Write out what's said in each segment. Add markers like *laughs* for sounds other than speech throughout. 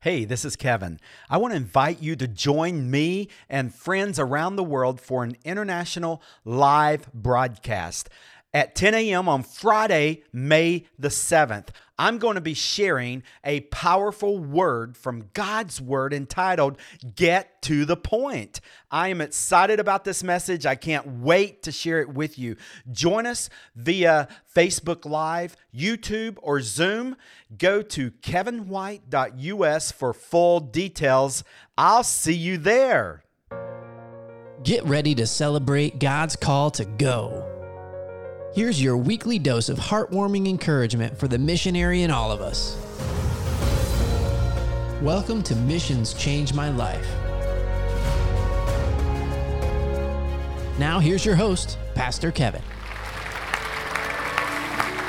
Hey, this is Kevin. I want to invite you to join me and friends around the world for an international live broadcast at 10 a.m. on Friday, May the 7th. I'm going to be sharing a powerful word from God's Word entitled Get to the Point. I am excited about this message. I can't wait to share it with you. Join us via Facebook Live, YouTube, or Zoom. Go to kevinwhite.us for full details. I'll see you there. Get ready to celebrate God's call to go. Here's your weekly dose of heartwarming encouragement for the missionary in all of us. Welcome to Missions Change My Life. Now, here's your host, Pastor Kevin.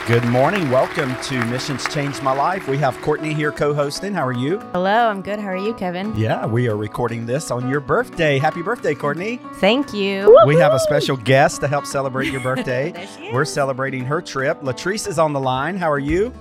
Good morning. Welcome to Missions Changed My Life. We have Courtney here co hosting. How are you? Hello, I'm good. How are you, Kevin? Yeah, we are recording this on your birthday. Happy birthday, Courtney. Thank you. We have a special guest to help celebrate your *laughs* birthday. There she is. We're celebrating her trip. Latrice is on the line. How are you?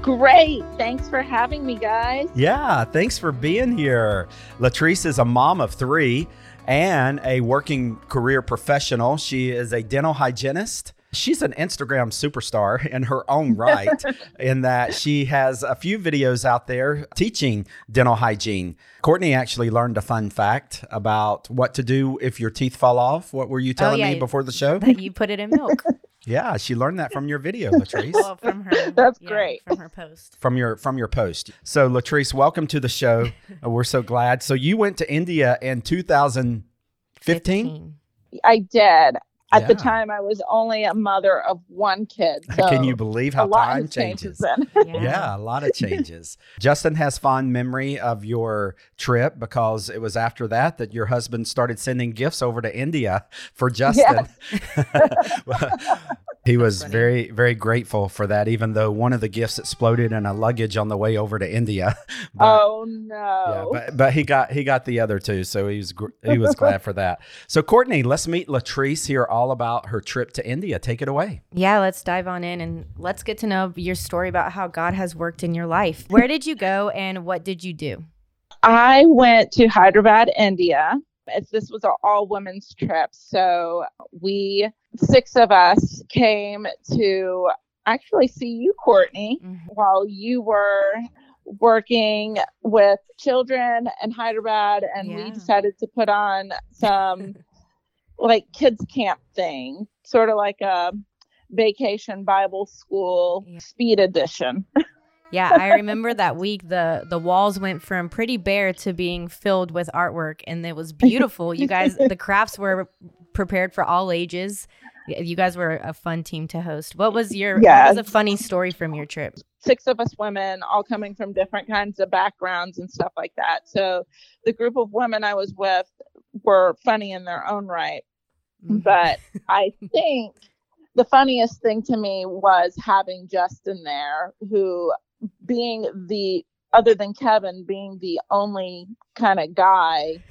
Great. Thanks for having me, guys. Yeah, thanks for being here. Latrice is a mom of three and a working career professional. She is a dental hygienist. She's an Instagram superstar *laughs* in her own right, *laughs* in that she has a few videos out there teaching dental hygiene. Courtney actually learned a fun fact about what to do if your teeth fall off. What were you oh, telling Oh, yeah. me before the show? That you put it in milk. *laughs* Yeah, she learned that from your video, Latrice. well, from her. That's yeah, great. From her post. from your from your post. So Latrice, welcome to the show. We're so glad. So you went to India in 2015. I did. At the time, I was only a mother of one kid. So *laughs* Can you believe how lot time has changed changes? then. Yeah. Yeah, a lot of changes. Justin has fond memory of your trip because it was after that that your husband started sending gifts over to India for Justin. *laughs* he was very, very grateful for that, even though one of the gifts exploded in a luggage on the way over to India. *laughs* But- oh Yeah, no! but but he got he got the other two, so he was gr- he was glad for that. So Courtney, let's meet Latrice here, all about her trip to India. Take it away. Yeah, let's dive on in and let's get to know your story about how God has worked in your life. Where did you go and what did you do? I went to Hyderabad, India. It's, this was an all women's trip. So we, six of us, came to actually see you, Courtney, Mhm. while you were working with children in Hyderabad. And Yeah. we decided to put on some like kids camp thing, sort of like a vacation Bible school Yeah. speed edition. *laughs* Yeah, I remember that week the the walls went from pretty bare to being filled with artwork and it was beautiful. You guys the *laughs* crafts were prepared for all ages. You guys were a fun team to host. What was your what Yes. was a funny story from your trip? six of us women, all coming from different kinds of backgrounds and stuff like that. So the group of women I was with were funny in their own right. Mhm. But *laughs* I think the funniest thing to me was having Justin there, who being the other than Kevin, being the only kind of guy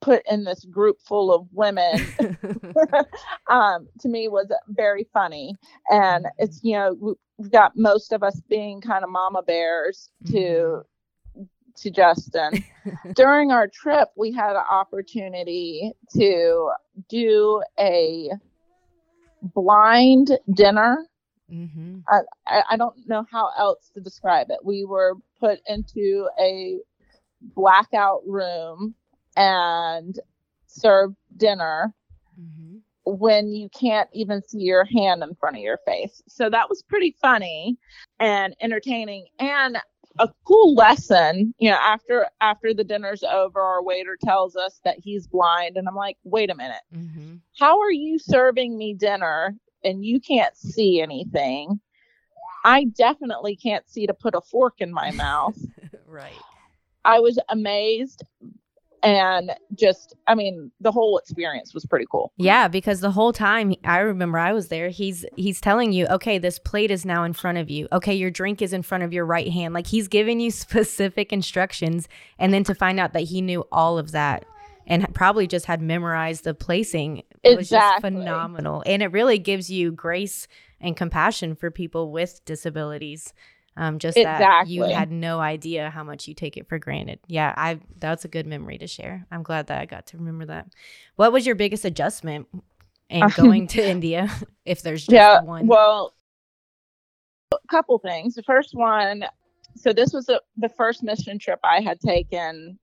put in this group full of women *laughs* *laughs* um, to me was very funny. And it's, you know, we- we've got most of us being kind of mama bears to to Justin. *laughs* During our trip, we had an opportunity to do a blind dinner. Mhm. I, I don't know how else to describe it. We were put into a blackout room and served dinner Mhm. when you can't even see your hand in front of your face. So that was pretty funny and entertaining and a cool lesson. You know, after after the dinner's over, our waiter tells us that he's blind and I'm like, "Wait a minute. Mhm. How are you serving me dinner and you can't see anything?" I definitely can't see to put a fork in my mouth. *laughs* right. I was amazed and just I mean, the whole experience was pretty cool. Yeah, because the whole time I remember I was there, he's he's telling you, okay, this plate is now in front of you. Okay, your drink is in front of your right hand. Like he's giving you *laughs* specific instructions, and then to find out that he knew all of that and probably just had memorized the placing it was just phenomenal. And it really gives you grace and compassion for people with disabilities. Um, just that you had no idea how much you take it for granted. Yeah, I that's a good memory to share. I'm glad that I got to remember that. What was your biggest adjustment in *laughs* going to India? *laughs* If there's just yeah, one. Well, a couple things. The first one, so this was a, the first mission trip I had taken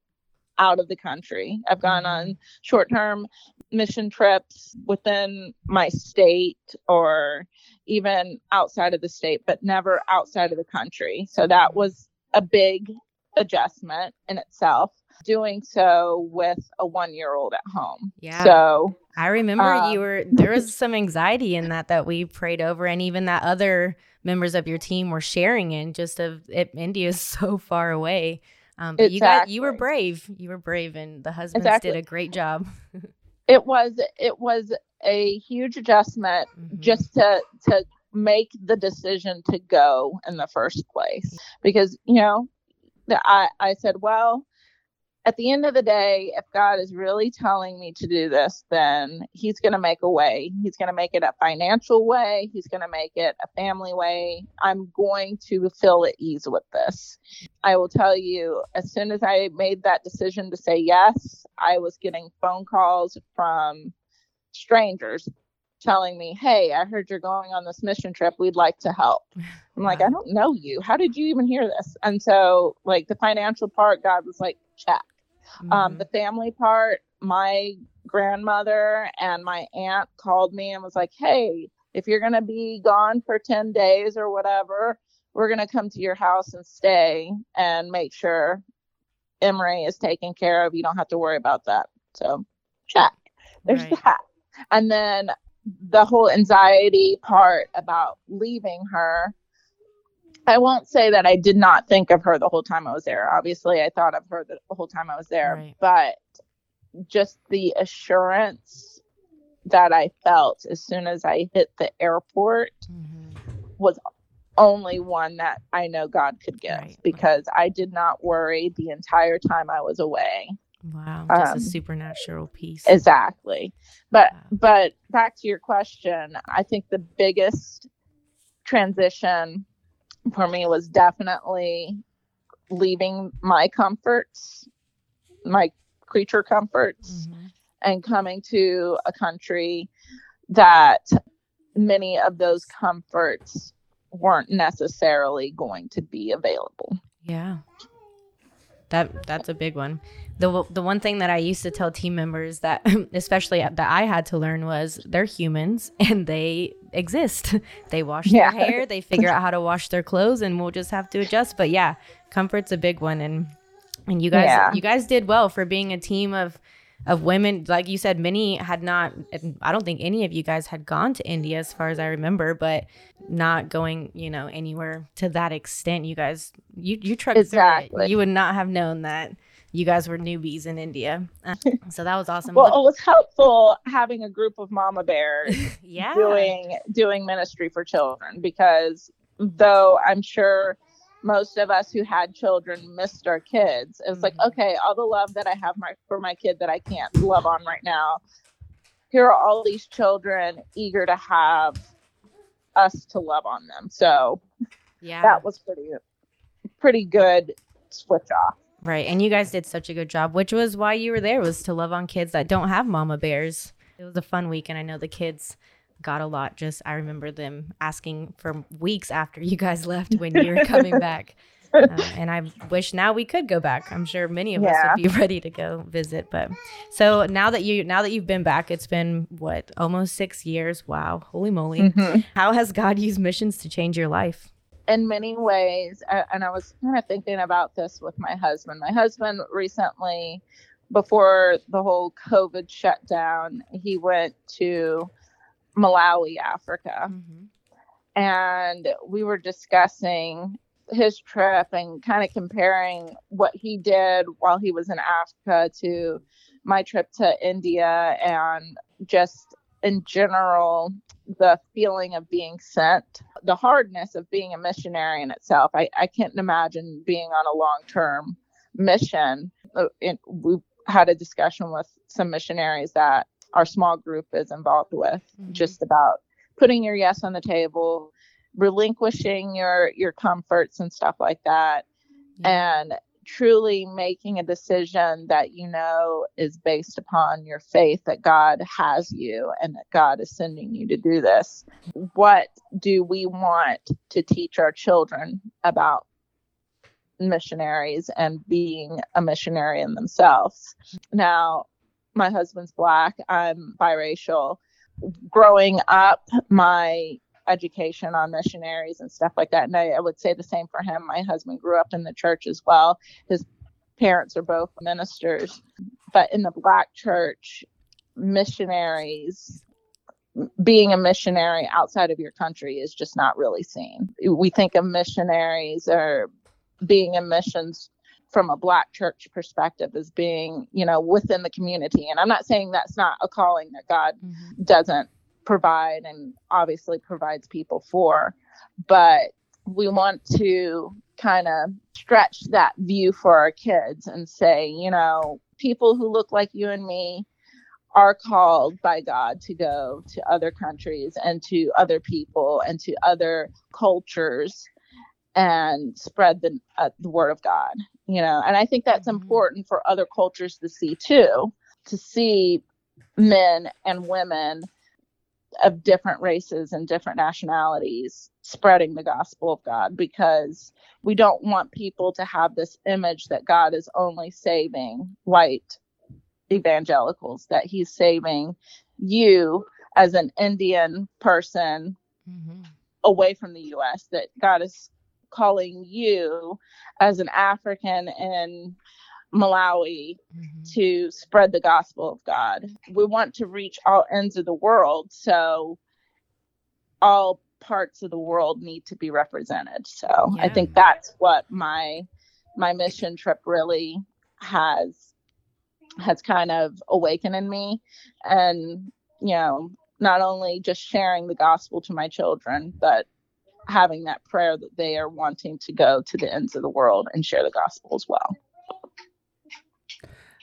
out of the country. I've gone mm-hmm. on short term mission trips within my state or even outside of the state, but never outside of the country. So that mm-hmm. was a big adjustment in itself. Doing so with a one year old at home. Yeah. So I remember um, you were, there was some anxiety in that that we prayed over, and even that other members of your team were sharing in just of it, *laughs* India is so far away. Um, but exactly. you got you were brave. You were brave, and the husbands exactly. did a great job. *laughs* it was it was a huge adjustment mm-hmm. just to to make the decision to go in the first place because you know I I said well at the end of the day, if God is really telling me to do this, then He's going to make a way. He's going to make it a financial way. He's going to make it a family way. I'm going to feel at ease with this. I will tell you, as soon as I made that decision to say yes, I was getting phone calls from strangers telling me, Hey, I heard you're going on this mission trip. We'd like to help. I'm like, I don't know you. How did you even hear this? And so, like, the financial part, God was like, check um, mm-hmm. Um, the family part, my grandmother and my aunt called me and was like, hey, if you're going to be gone for 10 days or whatever, we're going to come to your house and stay and make sure Emery is taken care of. You don't have to worry about that. So, check. There's right. that. And then the whole anxiety part about leaving her I won't say that I did not think of her the whole time I was there. Obviously, I thought of her the whole time I was there, right. but just the assurance that I felt as soon as I hit the airport mm-hmm. was only one that I know God could give right. because I did not worry the entire time I was away. Wow, just um, a supernatural peace. Exactly. But wow. but back to your question, I think the biggest transition for me was definitely leaving my comforts, my creature comforts, mm-hmm. and coming to a country that many of those comforts weren't necessarily going to be available. Yeah. That that's a big one. The the one thing that I used to tell team members that *laughs* especially that I had to learn was they're humans *laughs* and they exist. *laughs* They wash yeah. their hair, they figure out how to wash their clothes and we'll just have to adjust. But yeah, comfort's a big one and and you guys yeah. you guys did well for being a team of of women like you said many had not i don't think any of you guys had gone to india as far as i remember but not going you know anywhere to that extent. You guys you you trucked exactly. you would not have known that you guys were newbies in india. *laughs* So that was awesome. Well it was helpful having a group of mama bears *laughs* yeah. doing doing ministry for children because though i'm sure most of us who had children missed our kids. It's mm-hmm. like, okay, all the love that I have my, for my kid that I can't love on right now. Here are all these children eager to have us to love on them. So yeah, that was pretty, pretty good switch off. Right. And you guys did such a good job, which was why you were there was to love on kids that don't have mama bears. It was a fun week and I know the kids got a lot. Just I remember them asking for weeks after you guys *laughs* left when you were coming back. Uh, *laughs* and I wish now we could go back. I'm sure many of yeah. us would be *laughs* ready to go visit. But so now that you now that you've been back, it's been what almost six years. Wow, holy moly! Mm-hmm. How has God used missions to change your life? In many ways, and I was kind of thinking about this with my husband. My husband recently, before the whole COVID shutdown, he went to Malawi, Africa. Mm-hmm. And we were discussing his trip and kind of comparing what he did while he was in Africa to my trip to India and just in general the feeling of being sent the hardness of being a missionary in itself i, I can't imagine being on a long-term mission uh, it, we had a discussion with some missionaries that our small group is involved with, mm-hmm. just about putting your yes on the table, relinquishing your your comforts and stuff like that yeah. and truly making a decision that you know is based upon your faith that God has you and that God is sending you to do this. What do we want to teach our children about missionaries and being a missionary in themselves? Now, my husband's black, I'm biracial. Growing up, my education on missionaries and stuff like that. And I, I would say the same for him. My husband grew up in the church as well. His parents are both ministers. But in the black church, missionaries being a missionary outside of your country is just not really seen. We think of missionaries or being in missions from a black church perspective as being, you know, within the community. And I'm not saying that's not a calling that God mm-hmm. doesn't provide and obviously provides people for. But we want to kind of stretch that view for our kids and say, you know, people who look like you and me are called by God to go to other countries and to other people and to other cultures and spread the uh, the word of God, you know. And I think that's mm-hmm. important for other cultures to see too, to see men and women of different races and different nationalities spreading the gospel of God because we don't want people to have this image that God is only saving white evangelicals, that he's saving you as an Indian person mm-hmm. away from the US, that God is calling you as an African in Malawi mm-hmm. to spread the gospel of God. We want to reach all ends of the world. So all parts of the world need to be represented. So yeah. I think that's what my my mission trip really has has kind of awakened in me and you know not only just sharing the gospel to my children but having that prayer that they are wanting to go to the ends of the world and share the gospel as well.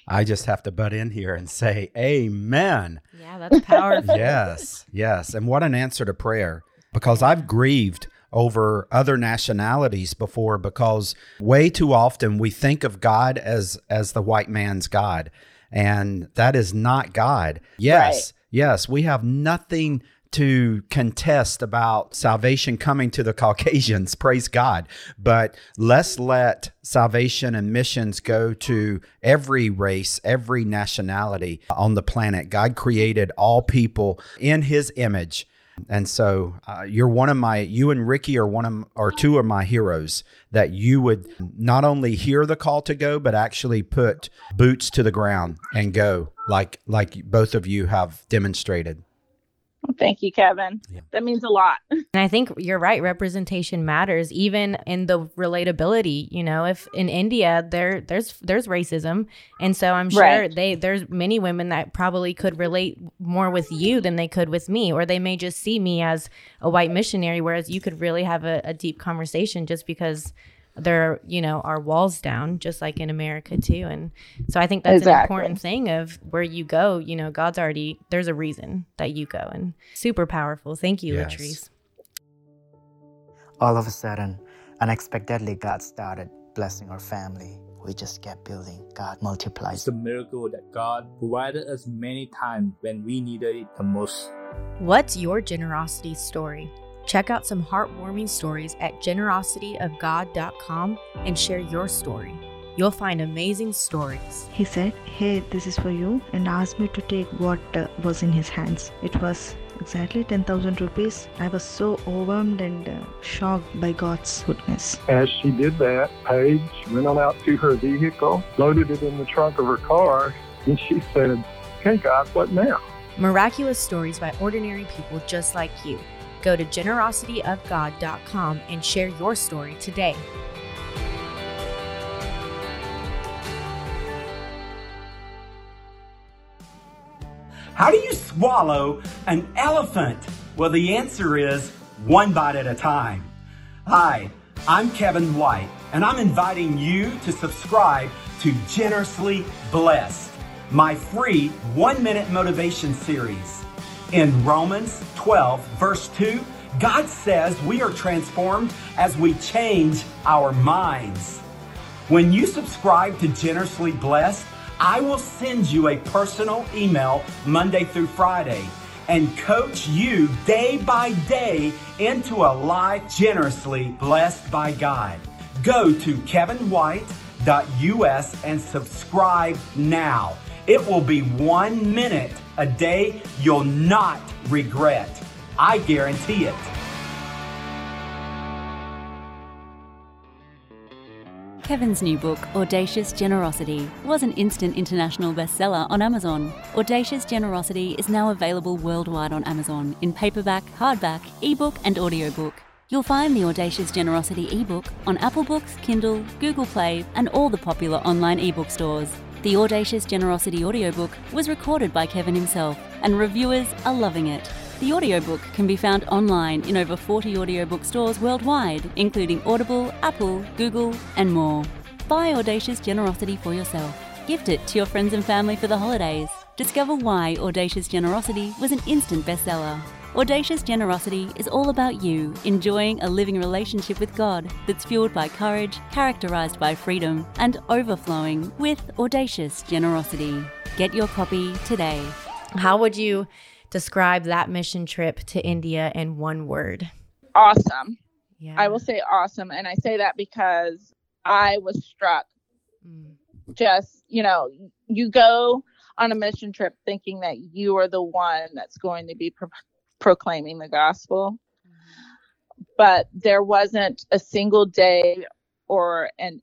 I just have to butt in here and say, Amen. Yeah, that's powerful. yes, yes. And what an answer to prayer because I've grieved over other nationalities before because way too often we think of God as as the white man's God and that is not God. Yes. Right. Yes, we have nothing to contest about salvation coming to the *laughs* Caucasians, praise God. But let's let salvation and missions go to every race, every nationality on the planet. God created all people in his image. And so uh, you're one of my, you and Ricky are one of, or two of my heroes that you would not only hear the call to go, but actually put boots to the ground and go like, like both of you have demonstrated. *laughs* Thank you, Kevin. Yeah. That means a lot. *laughs* And I think you're right. Representation matters, even in the relatability. You know, if in India there there's there's racism, and so I'm sure right. they there's many women that probably could relate more with you than they could with me, or they may just see me as a white missionary, whereas you could really have a, a deep conversation just because there you know are walls down just like in america too. And so i think that's exactly. an important thing of where you go. You know god's already there's a reason that you go and super powerful. Thank you yes. latrice. All of a sudden unexpectedly god started blessing our family. We just kept building. God multiplies it's a miracle that god provided us many times when we needed it the most. What's your generosity story Check out some heartwarming stories at generosityofgod.com and share your story. You'll find amazing stories. He said, Hey, this is for you, and asked me to take what uh, was in his hands. It was exactly 10,000 rupees. I was so overwhelmed and uh, shocked by God's goodness. As she did that, Paige went on out to her vehicle, loaded it in the trunk of her car, and she said, Okay, God, what now? Miraculous stories by ordinary people just like you. Go to generosityofgod.com and share your story today. How do you swallow an elephant? Well, the answer is one bite at a time. Hi, I'm Kevin White, and I'm inviting you to subscribe to Generously Blessed, my free one minute motivation series. In Romans 12, verse 2, God says we are transformed as we change our minds. When you subscribe to Generously Blessed, I will send you a personal email Monday through Friday and coach you day by day into a life generously blessed by God. Go to kevinwhite.us and subscribe now. It will be one minute a day you'll not regret. I guarantee it. Kevin's new book, Audacious Generosity, was an instant international bestseller on Amazon. Audacious Generosity is now available worldwide on Amazon in paperback, hardback, ebook, and audiobook. You'll find the Audacious Generosity ebook on Apple Books, Kindle, Google Play, and all the popular online ebook stores. The Audacious Generosity audiobook was recorded by Kevin himself, and reviewers are loving it. The audiobook can be found online in over 40 audiobook stores worldwide, including Audible, Apple, Google, and more. Buy Audacious Generosity for yourself. Gift it to your friends and family for the holidays. Discover why Audacious Generosity was an instant bestseller. Audacious Generosity is all about you enjoying a living relationship with God that's fueled by courage, characterized by freedom, and overflowing with audacious generosity. Get your copy today. How would you describe that mission trip to India in one word? Awesome. Yeah. I will say awesome. And I say that because I was struck. Mm. Just, you know, you go on a mission trip thinking that you are the one that's going to be pro- proclaiming the gospel. Mm-hmm. But there wasn't a single day or an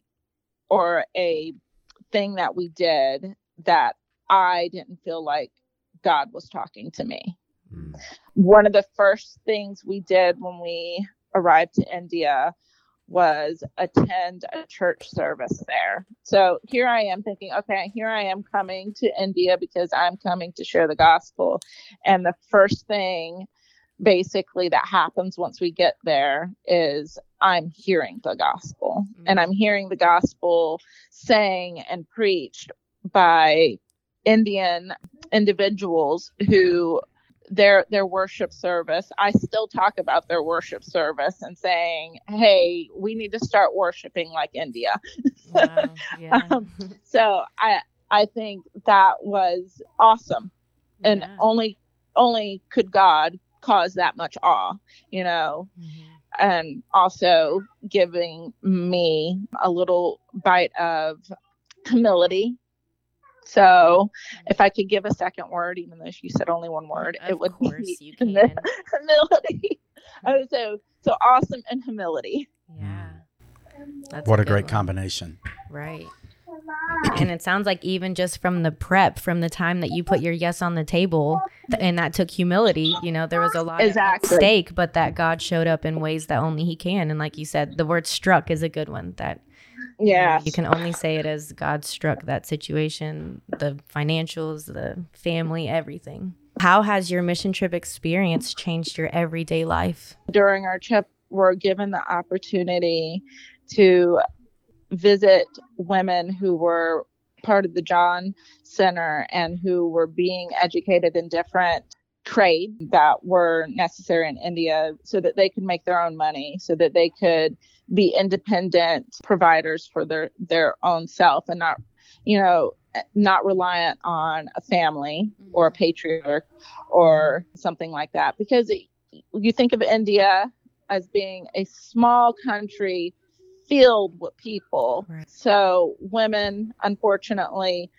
or a thing that we did that I didn't feel like God was talking to me. Hmm. One of the first things we did when we arrived to India was attend a church service there. So here I am thinking, okay, here I am coming to India because I'm coming to share the gospel. And the first thing basically that happens once we get there is I'm hearing the gospel and mm. I'm hearing the gospel sang and preached by Indian individuals who their their worship service I still talk about their worship service and saying hey we need to start worshiping like India Wow. *laughs* Yeah. um, so I I think that was awesome and only only could God cause that much awe you know Mhm. and also giving me a little bite of humility. So, if I could give a second word, even though you said only one word, Of it would course be you *laughs* can. humility. *laughs* Oh, so, so awesome and humility. Yeah. That's What a good great one. combination. Right. And it sounds like even just from the prep, from the time that you put your yes on the table, and that took humility, you know, there was a lot Exactly. at stake, but that God showed up in ways that only He can. And like you said, the word struck is a good one that you know, Yeah. you can only say it as God struck that situation, the financials, the family, everything. How has your mission trip experience changed your everyday life? During our trip, we're given the opportunity to visit women who were part of the John Center and who were being educated in different trades that were necessary in India so that they could make their own money, so that they could be independent providers for their their own self and not, you know, not reliant on a family or a patriarch or something like that. Because it, you think of India as being a small country filled with people. Right. So women, unfortunately,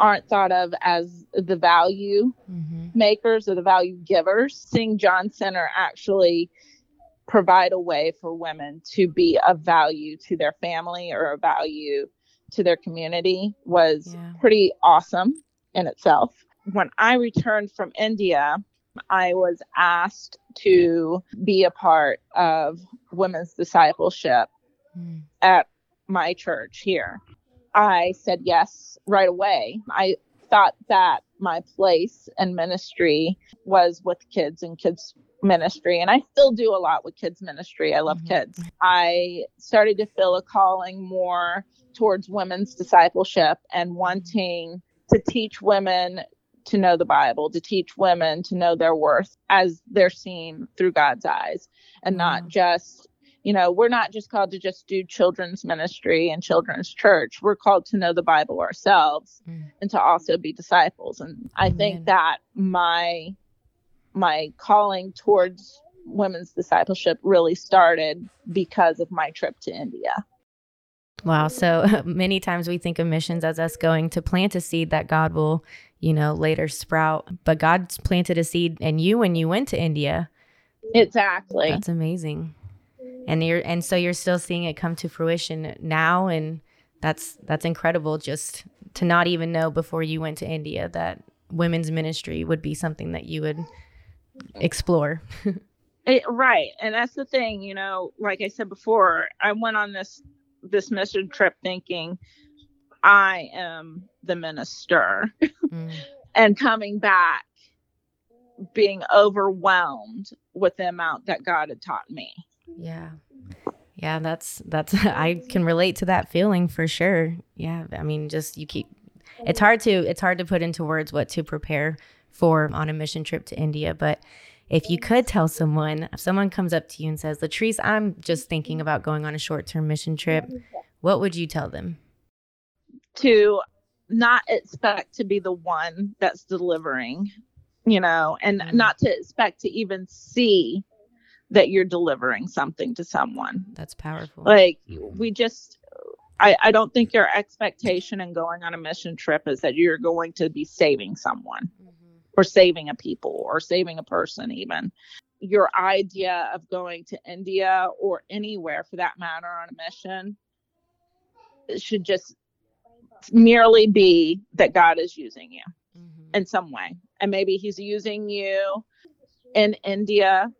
aren't thought of as the value Mm-hmm. makers or the value givers. Seeing John Center actually provide a way for women to be of value to their family or a value to their community was Yeah. pretty awesome in itself. When I returned from India, I was asked to be a part of women's discipleship Mm. at my church here. I said yes right away. I thought that my place in ministry was with kids and kids ministry and I still do a lot with kids ministry. I love Mhm. kids. I started to feel a calling more towards women's discipleship and wanting to teach women to know the Bible, to teach women to know their worth as they're seen through God's eyes and not just, you know, we're not just called to just do children's ministry and children's church. We're called to know the Bible ourselves Mm. and to also be disciples. And I Amen. think that my my calling towards women's discipleship really started because of my trip to India. Wow. So *laughs* many times we think of missions as us going to plant a seed that God will, you know, later sprout. But God's planted a seed in you when you went to India. Exactly. That's amazing. And you're and so you're still seeing it come to fruition now and that's that's incredible just to not even know before you went to India that women's ministry would be something that you would explore. *laughs* It, right. And that's the thing, you know, like I said before, I went on this this mission trip thinking I am the minister Mm. *laughs* and coming back being overwhelmed with the amount that God had taught me. Yeah. Yeah, that's that's *laughs* I can relate to that feeling for sure. Yeah, I mean just you keep it's hard to it's hard to put into words what to prepare for on a mission trip to India, but if you could tell someone, if someone comes up to you and says, "Latrice, I'm just thinking about going on a short-term mission trip," what would you tell them? to not expect to be the one that's delivering, you know, and Mm. not to expect to even see that you're delivering something to someone. That's powerful. Like we just I, I don't think your expectation in going on a mission trip is that you're going to be saving someone or saving a people or saving a person even. Your idea of going to India or anywhere for that matter on a mission it should just merely be that God is using you Mhm. in some way. And maybe he's using you in India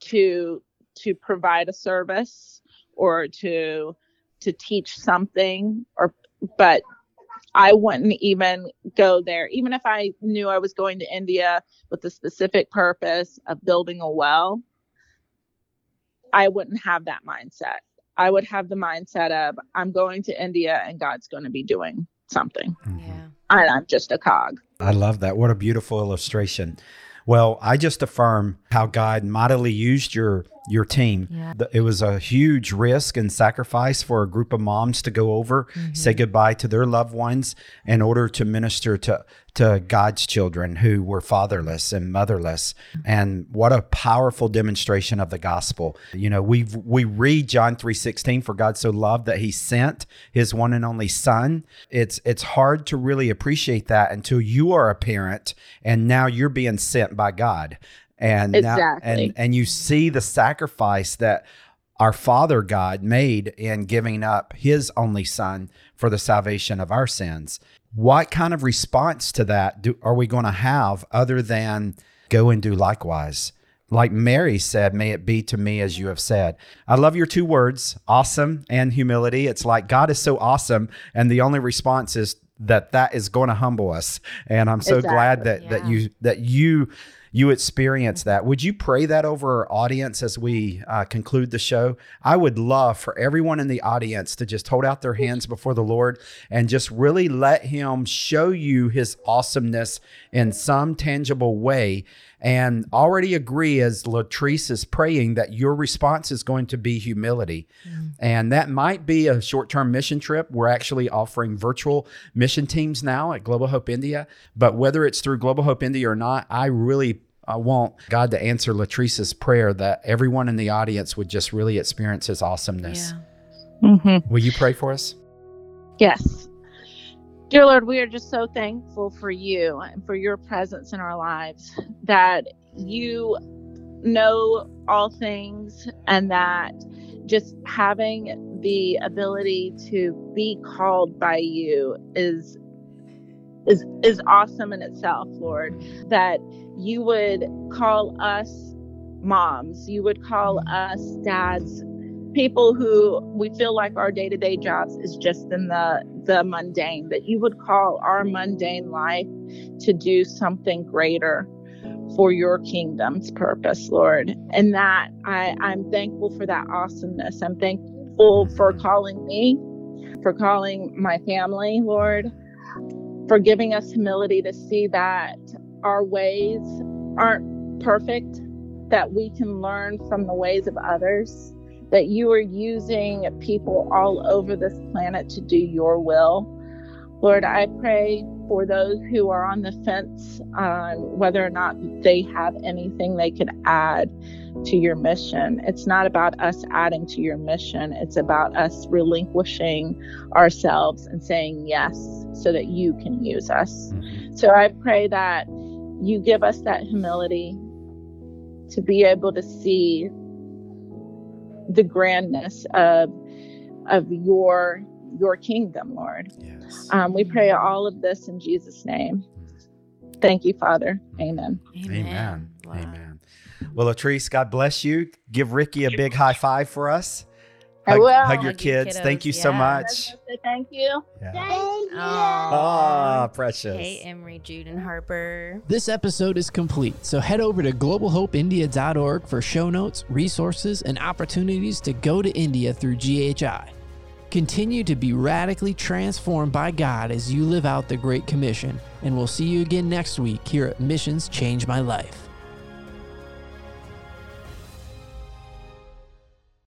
to to provide a service or to to teach something or but I wouldn't even go there even if I knew I was going to India with the specific purpose of building a well I wouldn't have that mindset. I would have the mindset of I'm going to India and God's going to be doing something. Mm-hmm. Yeah. And I'm just a cog. I love that. What a beautiful illustration. Well, I just affirm how God mightily used your your team. Yeah. It was a huge risk and sacrifice for a group of moms to go over, mm-hmm. say goodbye to their loved ones in order to minister to to God's children who were fatherless and motherless. Mm-hmm. And what a powerful demonstration of the gospel. You know, we we read John 3:16 for God so loved that he sent his one and only son. It's it's hard to really appreciate that until you are a parent and now you're being sent by God. And now, Exactly. and and you see the sacrifice that our Father God made in giving up his only son for the salvation of our sins. What kind of response to that do, are we going to have other than go and do likewise? Like Mary said, may it be to me as you have said. I love your two words, awesome and humility. It's like God is so awesome. And the only response is that that is going to humble us. And I'm so glad that, Exactly. that you, that you, you experience that. Would you pray that over our audience as we uh, conclude the show? I would love for everyone in the audience to just hold out their hands before the Lord and just really let Him show you His awesomeness in some tangible way. And already agree as Latrice is praying that your response is going to be humility. And that might be a short term mission trip. We're actually offering virtual mission teams now at Global Hope India. But whether it's through Global Hope India or not, I really I want God to answer Latrice's prayer that everyone in the audience would just really experience his awesomeness. Yeah. Mm-hmm. Will you pray for us? Yes. Dear Lord, we are just so thankful for you and for your presence in our lives, that you know all things and that just having the ability to be called by you is is is awesome in itself, Lord. That you would call us moms, you would call us dads, people who we feel like our day-to-day jobs is just in the the mundane that you would call our mundane life to do something greater for your kingdom's purpose lord. And that i i'm thankful for that awesomeness. I'm thankful for calling me for calling my family lord for giving us humility to see that our ways aren't perfect, that we can learn from the ways of others, that you are using people all over this planet to do your will. Lord, I pray for those who are on the fence on whether or not they have anything they could add to your mission. It's not about us adding to your mission, it's about us relinquishing ourselves and saying yes so that you can use us. Mm-hmm. So I pray that you give us that humility to be able to see the grandness of of your your kingdom, Lord. Yes. Um, we pray all of this in Jesus' name. Thank you, Father. Amen. Amen. Amen. Wow. Amen. Well, Latrice, God bless you. Give Ricky a big high five for us. Hug, I will. Hug your kids. Thank you yeah. so much. Thank you. Yeah. Thank you. Ah, oh, precious. Hey, Emery, Jude, and Harper. This episode is complete, so head over to globalhopeindia.org for show notes, resources, and opportunities to go to India through GHI. Continue to be radically transformed by God as you live out the Great Commission, and we'll see you again next week here at Missions Change My Life.